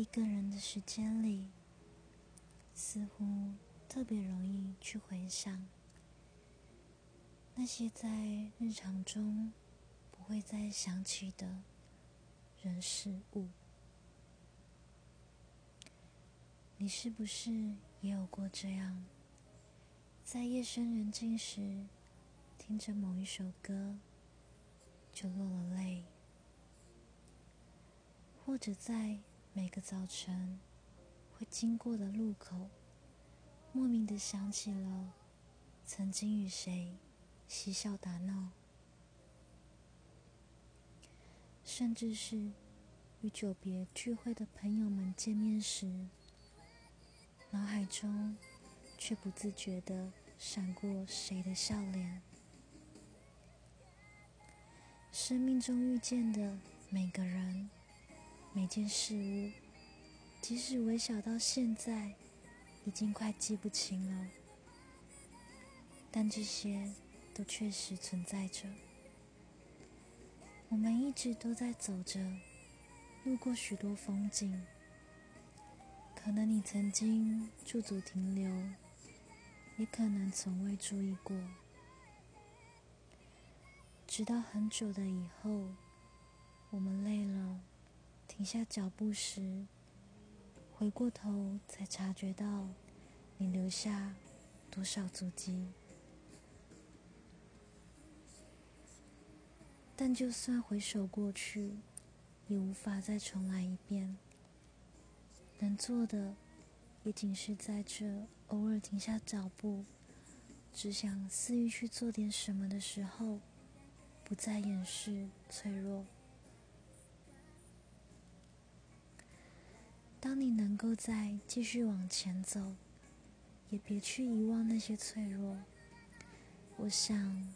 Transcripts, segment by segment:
一个人的时间里，似乎特别容易去回想那些在日常中不会再想起的人事物。你是不是也有过这样，在夜深人静时，听着某一首歌，就落了泪？或者在每个早晨会经过的路口，莫名的想起了曾经与谁嬉笑打闹，甚至是与久别聚会的朋友们见面时，脑海中却不自觉的闪过谁的笑脸。生命中遇见的每个人。每件事物，即使微小到现在已经快记不清了，但这些都确实存在着。我们一直都在走着，路过许多风景，可能你曾经驻足停留，也可能从未注意过，直到很久的以后，我们累了。停下脚步时，回过头才察觉到你留下多少足迹。但就算回首过去，也无法再重来一遍。能做的，也仅是在这偶尔停下脚步，只想肆意去做点什么的时候，不再掩饰脆弱。当你能够再继续往前走，也别去遗忘那些脆弱。我想，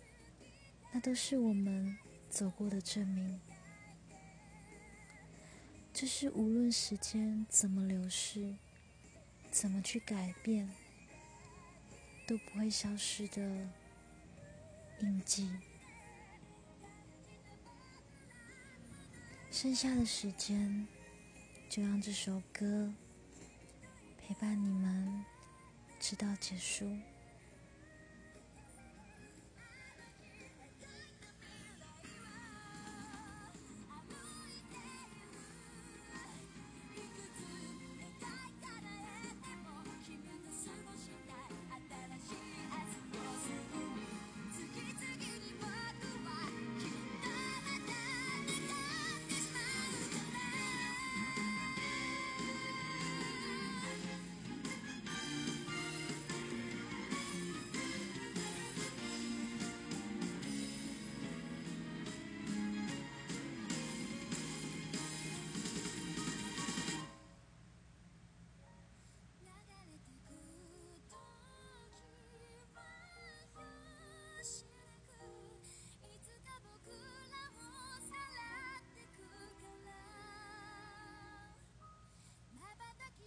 那都是我们走过的证明。这是无论时间怎么流逝，怎么去改变，都不会消失的印记。剩下的时间。就让这首歌陪伴你们，直到结束。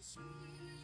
sweet.